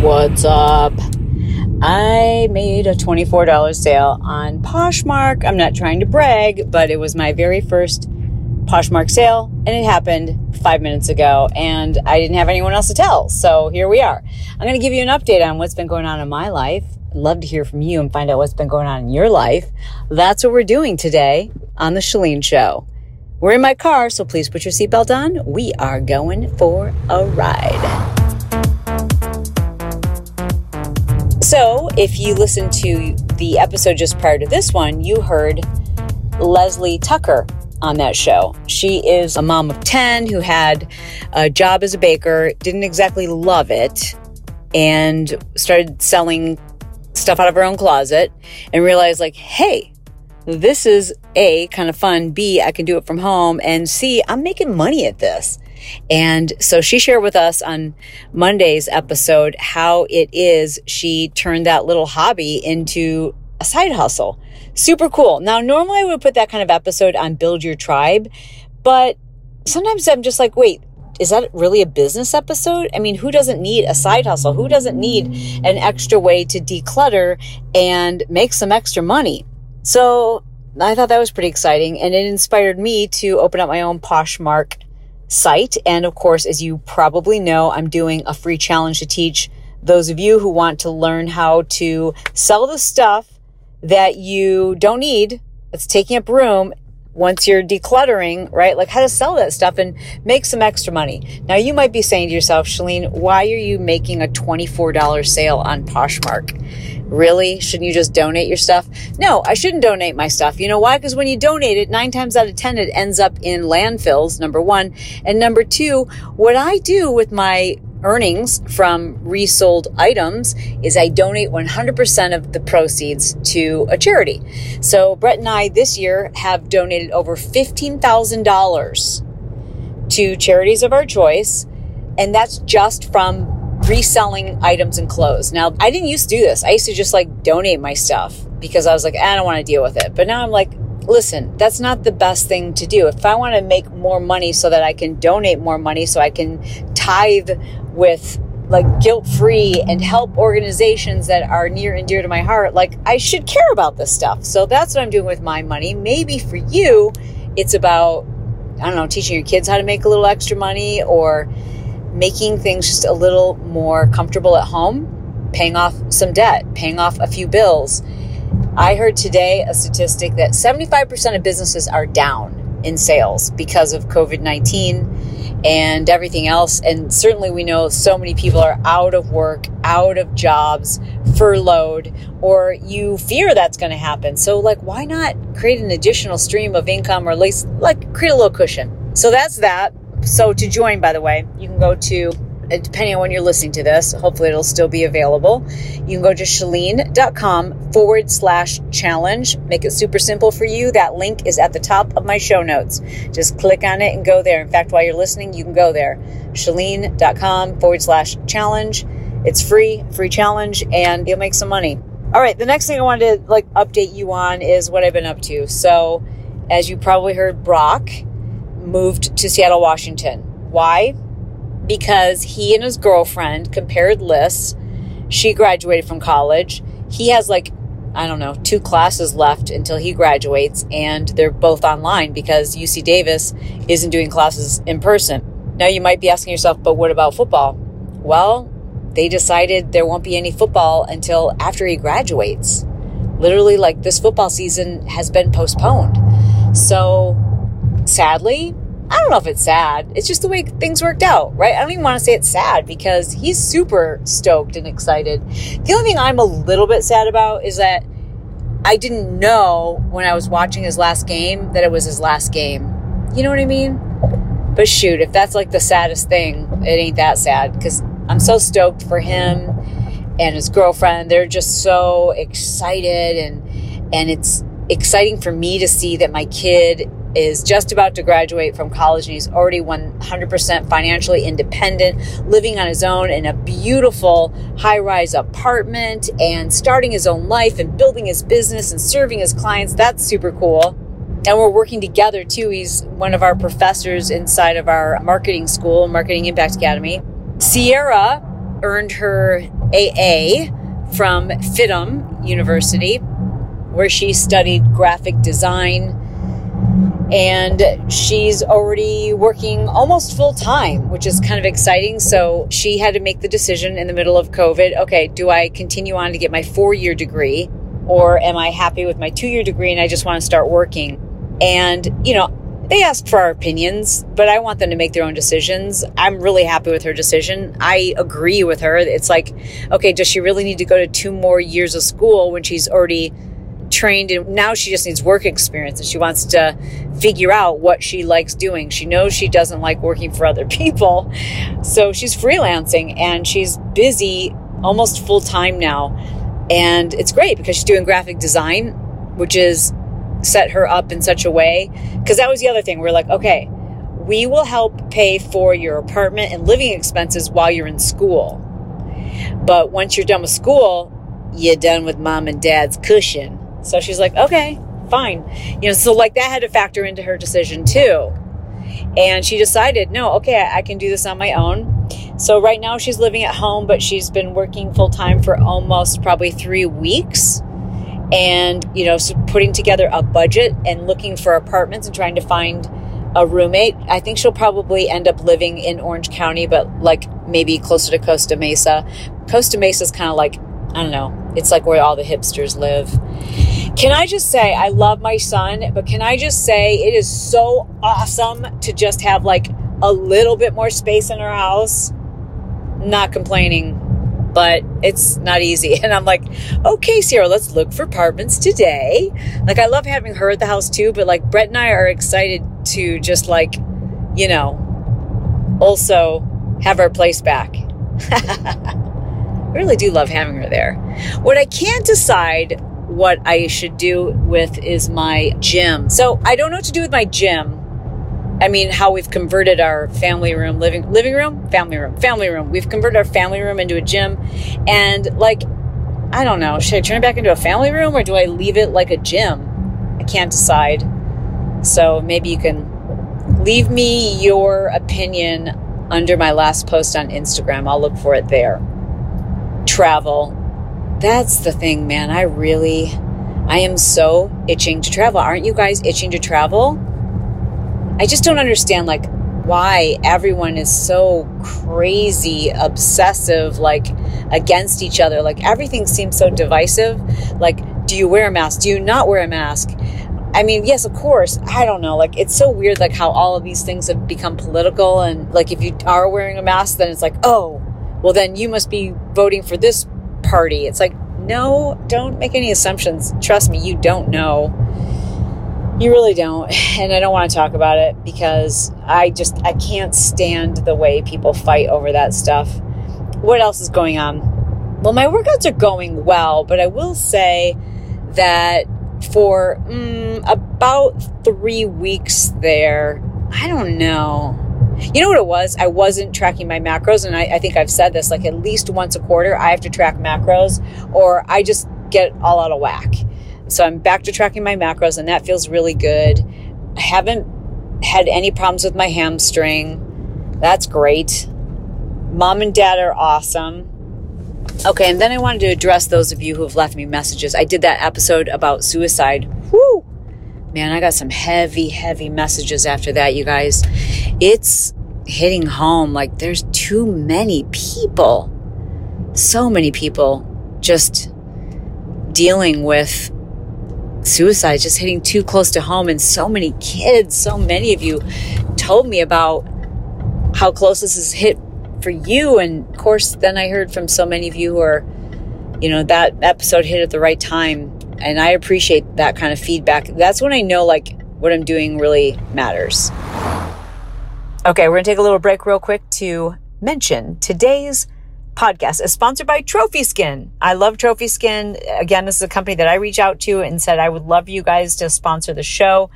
What's up? I made a $24 sale on Poshmark. I'm not trying to brag, but it was my very first Poshmark sale and it happened five minutes ago and I didn't have anyone else to tell. So here we are. I'm going to give you an update on what's been going on in my life. I'd love to hear from you and find out what's been going on in your life. That's what we're doing today on the Chalene Show. We're in my car, so please put your seatbelt on. We are going for a ride. So, if you listened to the episode just prior to this one, you heard Leslie Tucker on that show. She is a mom of 10 who had a job as a baker, didn't exactly love it, and started selling stuff out of her own closet and realized, like, hey, this is A, kind of fun. B, I can do it from home. And C, I'm making money at this. And so she shared with us on Monday's episode how it is she turned that little hobby into a side hustle. Super cool. Now, normally I would put that kind of episode on Build Your Tribe, but sometimes I'm just like, wait, is that really a business episode? I mean, who doesn't need a side hustle? Who doesn't need an extra way to declutter and make some extra money? So I thought that was pretty exciting and it inspired me to open up my own Poshmark site. And of course, as you probably know, I'm doing a free challenge to teach those of you who want to learn how to sell the stuff that you don't need, that's taking up room once you're decluttering, right? Like how to sell that stuff and make some extra money. Now you might be saying to yourself, Chalene, why are you making a $24 sale on Poshmark? Really? Shouldn't you just donate your stuff? No, I shouldn't donate my stuff. You know why? Because when you donate it, nine times out of 10, it ends up in landfills, number one. And number two, what I do with my earnings from resold items is I donate 100% of the proceeds to a charity. So Brett and I this year have donated over $15,000 to charities of our choice. And that's just from reselling items and clothes. Now, I didn't used to do this. I used to just like donate my stuff because I was like, I don't want to deal with it. But now I'm like, listen, that's not the best thing to do. If I want to make more money so that I can donate more money, so I can tithe with like guilt free and help organizations that are near and dear to my heart, like I should care about this stuff. So that's what I'm doing with my money. Maybe for you, it's about, I don't know, teaching your kids how to make a little extra money or making things just a little more comfortable at home, paying off some debt, paying off a few bills. I heard today a statistic that 75% of businesses are down in sales because of COVID 19 and everything else. And certainly, we know so many people are out of work, out of jobs, furloughed, or you fear that's going to happen. So, like, why not create an additional stream of income or at least like create a little cushion? So, that's that. So to join, by the way, you can go to, depending on when you're listening to this, hopefully it'll still be available. You can go to chalene.com forward slash challenge. Make it super simple for you. That link is at the top of my show notes. Just click on it and go there. In fact, while you're listening, you can go there. chalene.com forward slash challenge. It's free, free challenge, and you'll make some money. All right, the next thing I wanted to like update you on is what I've been up to. So, as you probably heard, Brock moved to Seattle, Washington. Why? Because he and his girlfriend compared lists. She graduated from college. He has like, I don't know, two classes left until he graduates, and they're both online because UC Davis isn't doing classes in person. Now, you might be asking yourself, but what about football? Well, they decided there won't be any football until after he graduates. Literally, like this football season has been postponed. So, sadly, I don't know if it's sad. It's just the way things worked out, right? I don't even want to say it's sad because he's super stoked and excited. The only thing I'm a little bit sad about is that I didn't know when I was watching his last game that it was his last game. You know what I mean? But shoot, if that's like the saddest thing, it ain't that sad because I'm so stoked for him and his girlfriend. They're just so excited and and it's exciting for me to see that my kid is just about to graduate from college and he's already 100% financially independent, living on his own in a beautiful high rise apartment and starting his own life and building his business and serving his clients. That's super cool. And we're working together too. He's one of our professors inside of our marketing school, Marketing Impact Academy. Sierra earned her AA from FIDM University, where she studied graphic design. And she's already working almost full time, which is kind of exciting. So she had to make the decision in the middle of COVID okay, do I continue on to get my four year degree? Or am I happy with my two year degree and I just want to start working? And, you know, they ask for our opinions, but I want them to make their own decisions. I'm really happy with her decision. I agree with her. It's like, okay, does she really need to go to two more years of school when she's already trained and now she just needs work experience and she wants to figure out what she likes doing. She knows she doesn't like working for other people. So she's freelancing and she's busy almost full time now. And it's great because she's doing graphic design, which is set her up in such a way. Because that was the other thing. We're like, okay, we will help pay for your apartment and living expenses while you're in school. But once you're done with school, you're done with mom and dad's cushion. So she's like, okay, fine. You know, so like that had to factor into her decision too. And she decided, no, okay, I can do this on my own. So right now she's living at home, but she's been working full time for almost probably three weeks and you know so putting together a budget and looking for apartments and trying to find a roommate i think she'll probably end up living in orange county but like maybe closer to costa mesa costa mesa is kind of like i don't know it's like where all the hipsters live can i just say i love my son but can i just say it is so awesome to just have like a little bit more space in our house not complaining but it's not easy. And I'm like, okay, Sierra, let's look for apartments today. Like, I love having her at the house too, but like, Brett and I are excited to just like, you know, also have our place back. I really do love having her there. What I can't decide what I should do with is my gym. So I don't know what to do with my gym I mean, how we've converted our family room, living living room, family room, family room. We've converted our family room into a gym, and like, I don't know, should I turn it back into a family room or do I leave it like a gym? I can't decide. So maybe you can leave me your opinion under my last post on Instagram. I'll look for it there. Travel. That's the thing, man. I really, I am so itching to travel. Aren't you guys itching to travel? I just don't understand like why everyone is so crazy obsessive like against each other like everything seems so divisive like do you wear a mask do you not wear a mask I mean, yes, of course. I don't know. Like, it's so weird, like, how all of these things have become political. And, like, if you are wearing a mask, then it's like, oh, well, then you must be voting for this party. It's like, no, don't make any assumptions. Trust me, you don't know. You really don't. And I don't want to talk about it because I just I can't stand the way people fight over that stuff. What else is going on? Well, my workouts are going well, but I will say that for mm, about three weeks there, I don't know. You know what it was? I wasn't tracking my macros, and I, I, think I've said this like at least once a quarter, I have to track macros, or I just get all out of whack. So I'm back to tracking my macros, and that feels really good. I haven't had any problems with my hamstring. That's great. Mom and dad are awesome. Okay, and then I wanted to address those of you who have left me messages. I did that episode about suicide. Whoo! Man, I got some heavy, heavy messages after that, you guys. It's hitting home. Like, there's too many people, so many people just dealing with suicide just hitting too close to home. And so many kids, so many of you told me about how close this has hit for you. And of course, then I heard from so many of you who are, you know, that episode hit at the right time. And I appreciate that kind of feedback. That's when I know like what I'm doing really matters. Okay, we're going to take a little break real quick to mention today's podcast is sponsored by Trophy Skin. I love Trophy Skin. Again, this is a company that I reach out to and said I would love you guys to sponsor the show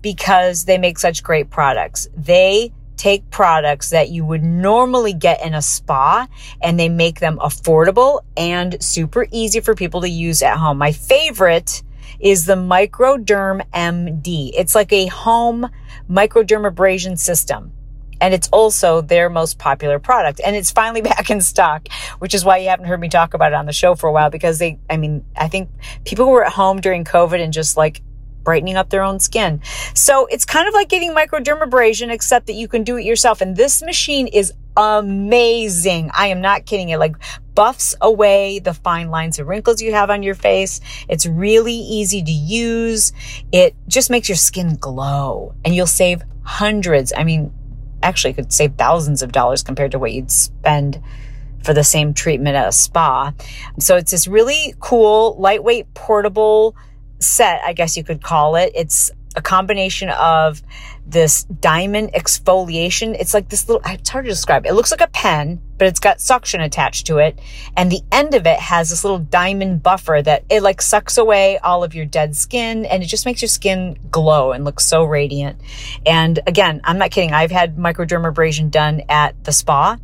because they make such great products. They take products that you would normally get in a spa and they make them affordable and super easy for people to use at home. My favorite is the Microderm MD. It's like a home microdermabrasion system And it's also their most popular product. And it's finally back in stock, which is why you haven't heard me talk about it on the show for a while because they, I mean, I think people were at home during COVID and just like brightening up their own skin. So it's kind of like getting microdermabrasion, except that you can do it yourself. And this machine is amazing. I am not kidding. It like buffs away the fine lines and wrinkles you have on your face. It's really easy to use. It just makes your skin glow and you'll save hundreds. I mean, actually could save thousands of dollars compared to what you'd spend for the same treatment at a spa. So it's this really cool, lightweight, portable set, I guess you could call it. It's a combination of this diamond exfoliation. It's like this little, it's hard to describe. It looks like a pen, but it's got suction attached to it. And the end of it has this little diamond buffer that it like sucks away all of your dead skin and it just makes your skin glow and look so radiant. And again, I'm not kidding. I've had microdermabrasion done at the spa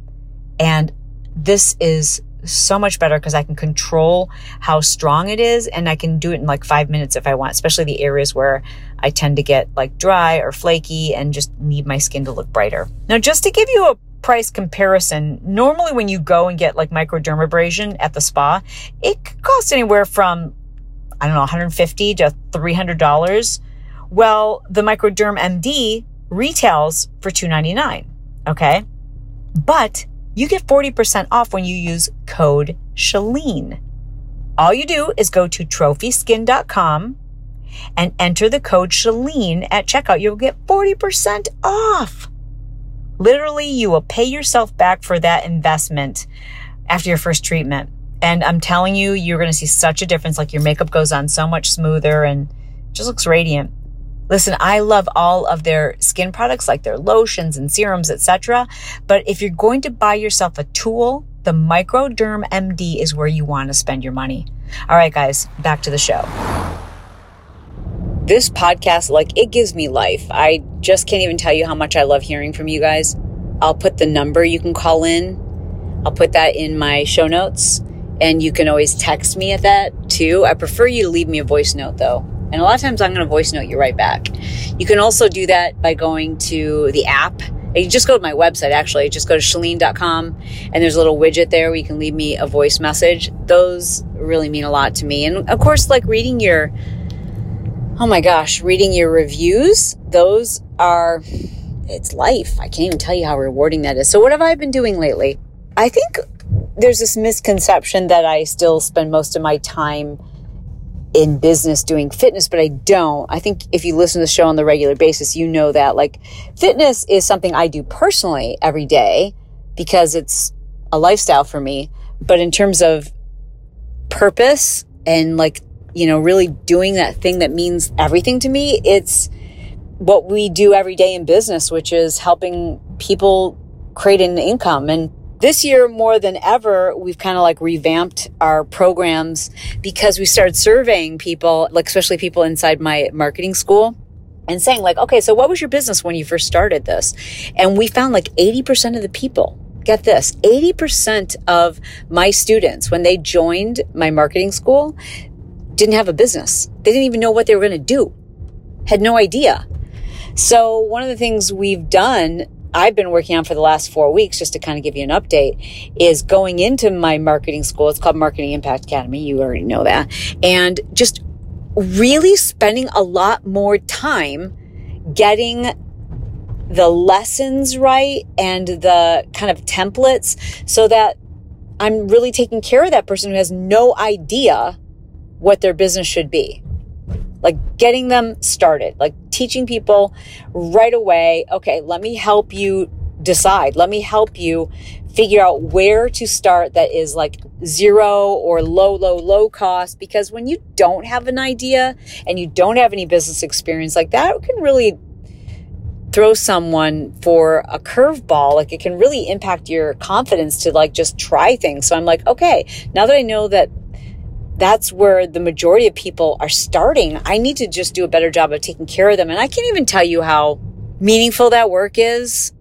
and this is so much better because I can control how strong it is and I can do it in like five minutes if I want, especially the areas where I tend to get like dry or flaky and just need my skin to look brighter. Now, just to give you a price comparison, normally when you go and get like microdermabrasion at the spa, it could cost anywhere from, I don't know, 150 to $300. Well, the Microderm MD retails for 299 okay? But you get 40% off when you use code Chalene. All you do is go to trophyskin.com and enter the code Chalene at checkout. You'll get 40% off. Literally, you will pay yourself back for that investment after your first treatment. And I'm telling you, you're going to see such a difference. Like your makeup goes on so much smoother and just looks radiant. Listen, I love all of their skin products like their lotions and serums, etc. But if you're going to buy yourself a tool, the Microderm MD is where you want to spend your money. All right, guys, back to the show. This podcast, like, it gives me life. I just can't even tell you how much I love hearing from you guys. I'll put the number you can call in. I'll put that in my show notes. And you can always text me at that too. I prefer you to leave me a voice note though. And a lot of times I'm going to voice note you right back. You can also do that by going to the app. You just go to my website, actually. Just go to chalene.com and there's a little widget there where you can leave me a voice message. Those really mean a lot to me. And of course, like reading your, oh my gosh, reading your reviews, those are, it's life. I can't even tell you how rewarding that is. So, what have I been doing lately? I think there's this misconception that I still spend most of my time in business doing fitness, but I don't. I think if you listen to the show on the regular basis, you know that like fitness is something I do personally every day because it's a lifestyle for me. But in terms of purpose and like, you know, really doing that thing that means everything to me, it's what we do every day in business, which is helping people create an income and this year, more than ever, we've kind of like revamped our programs because we started surveying people, like especially people inside my marketing school and saying like, okay, so what was your business when you first started this? And we found like 80% of the people get this 80% of my students, when they joined my marketing school, didn't have a business. They didn't even know what they were going to do, had no idea. So, one of the things we've done I've been working on for the last four weeks, just to kind of give you an update, is going into my marketing school. It's called Marketing Impact Academy. You already know that. And just really spending a lot more time getting the lessons right and the kind of templates so that I'm really taking care of that person who has no idea what their business should be like getting them started, like teaching people right away, okay, let me help you decide. Let me help you figure out where to start that is like zero or low, low, low cost. Because when you don't have an idea and you don't have any business experience like that, can really throw someone for a curveball. Like it can really impact your confidence to like just try things. So I'm like, okay, now that I know that that's where the majority of people are starting. I need to just do a better job of taking care of them. And I can't even tell you how meaningful that work is.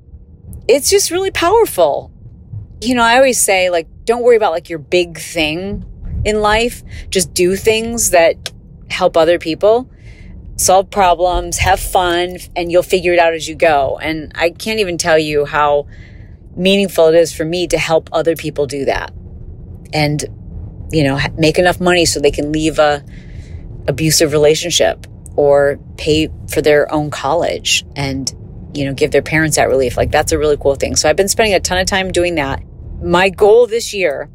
It's just really powerful. You know, I always say, like, don't worry about like your big thing in life. Just do things that help other people. solve problems, have fun, and you'll figure it out as you go. And I can't even tell you how meaningful it is for me to help other people do that. And, you know, make enough money so they can leave a abusive relationship or pay for their own college and, you know, give their parents that relief. Like that's a really cool thing. So I've been spending a ton of time doing that. My goal this year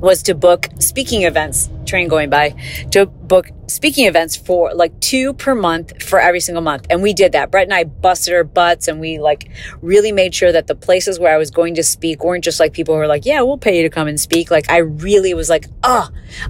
was to book speaking events, train going by, to book speaking events for like two per month for every single month. And we did that. Brett and I busted our butts and we like really made sure that the places where I was going to speak weren't just like people who were like, yeah, we'll pay you to come and speak. Like I really was like, oh,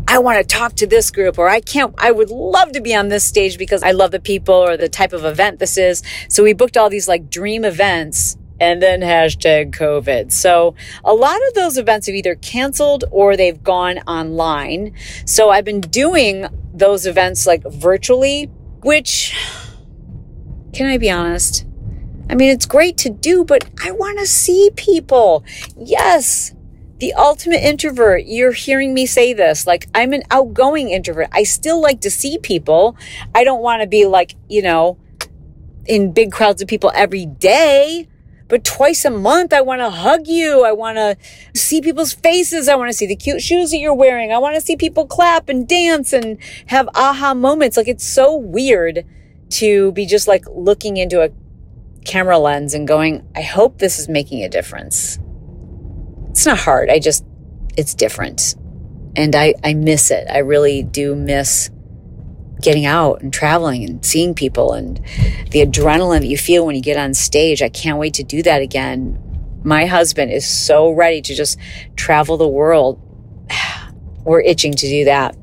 I want to talk to this group or I can't, I would love to be on this stage because I love the people or the type of event this is. So we booked all these like dream events and then hashtag COVID. So a lot of those events have either canceled or they've gone online. So I've been doing those events like virtually, which can I be honest? I mean, it's great to do, but I want to see people. Yes. The ultimate introvert. You're hearing me say this. Like, I'm an outgoing introvert. I still like to see people. I don't want to be like, you know, in big crowds of people every day. But twice a month, I want to hug you. I want to see people's faces. I want to see the cute shoes that you're wearing. I want to see people clap and dance and have aha moments. Like it's so weird to be just like looking into a camera lens and going, I hope this is making a difference. It's not hard. I just, it's different. And I, I miss it. I really do miss getting out and traveling and seeing people and the adrenaline that you feel when you get on stage. I can't wait to do that again. My husband is so ready to just travel the world. We're itching to do that.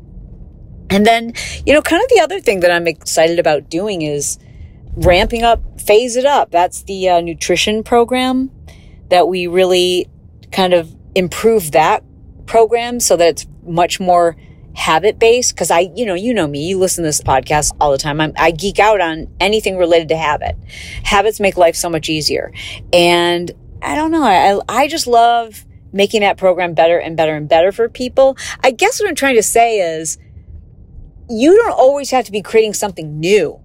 And then, you know, kind of the other thing that I'm excited about doing is ramping up, phase it up. That's the uh, nutrition program that we really kind of improve that program so that it's much more habit based because I, you know, you know me, you listen to this podcast all the time. I'm, I geek out on anything related to habit. Habits make life so much easier. And I don't know. I, I just love making that program better and better and better for people. I guess what I'm trying to say is you don't always have to be creating something new.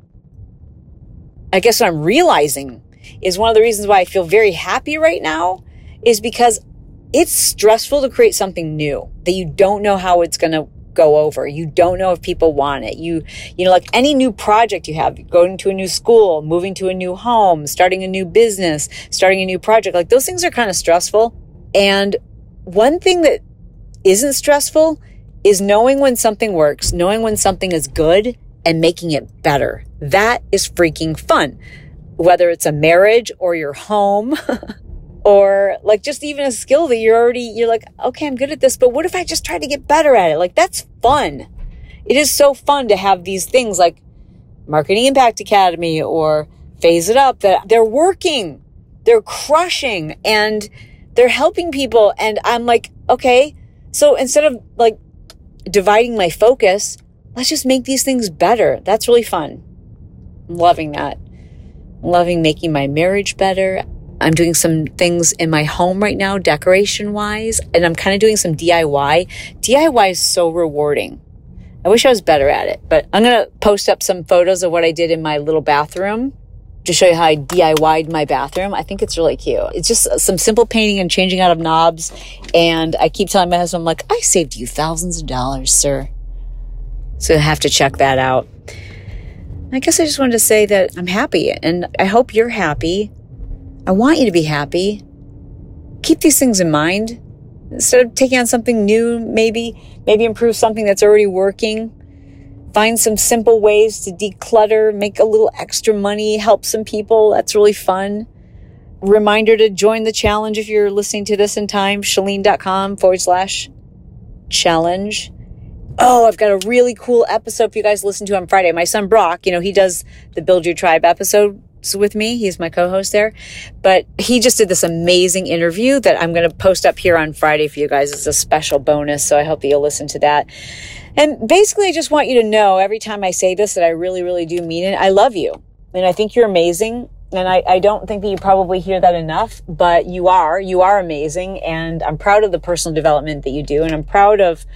I guess what I'm realizing is one of the reasons why I feel very happy right now is because it's stressful to create something new that you don't know how it's going to go over. You don't know if people want it. You, you know, like any new project you have, going to a new school, moving to a new home, starting a new business, starting a new project, like those things are kind of stressful. And one thing that isn't stressful is knowing when something works, knowing when something is good and making it better. That is freaking fun. Whether it's a marriage or your home or like just even a skill that you're already, you're like, okay, I'm good at this, but what if I just try to get better at it? Like that's fun. It is so fun to have these things like Marketing Impact Academy or Phase It Up that they're working, they're crushing and they're helping people. And I'm like, okay, so instead of like dividing my focus, let's just make these things better. That's really fun. I'm loving that. loving making my marriage better. I'm doing some things in my home right now, decoration wise, and I'm kind of doing some DIY. DIY is so rewarding. I wish I was better at it, but I'm going to post up some photos of what I did in my little bathroom to show you how I DIY'd my bathroom. I think it's really cute. It's just some simple painting and changing out of knobs. And I keep telling my husband, I'm like, I saved you thousands of dollars, sir. So I have to check that out. I guess I just wanted to say that I'm happy and I hope you're happy. I want you to be happy. Keep these things in mind. Instead of taking on something new, maybe, maybe improve something that's already working. Find some simple ways to declutter, make a little extra money, help some people. That's really fun. Reminder to join the challenge if you're listening to this in time, chalene.com forward slash challenge. Oh, I've got a really cool episode for you guys to listen to on Friday. My son Brock, you know, he does the Build Your Tribe episode with me. He's my co-host there, but he just did this amazing interview that I'm going to post up here on Friday for you guys. It's a special bonus. So I hope that you'll listen to that. And basically, I just want you to know every time I say this that I really, really do mean it. I love you and I think you're amazing. And I, I don't think that you probably hear that enough, but you are. You are amazing. And I'm proud of the personal development that you do. And I'm proud of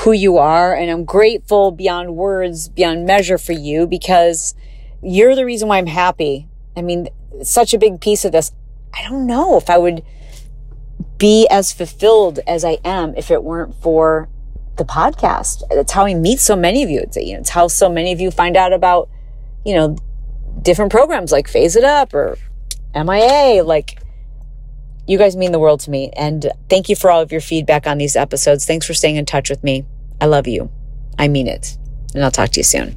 who you are. And I'm grateful beyond words, beyond measure for you because you're the reason why I'm happy. I mean, such a big piece of this. I don't know if I would be as fulfilled as I am if it weren't for the podcast. That's how I meet so many of you. It's, you know, it's how so many of you find out about, you know, different programs like Phase It Up or MIA. Like, you guys mean the world to me. And thank you for all of your feedback on these episodes. Thanks for staying in touch with me. I love you. I mean it. And I'll talk to you soon.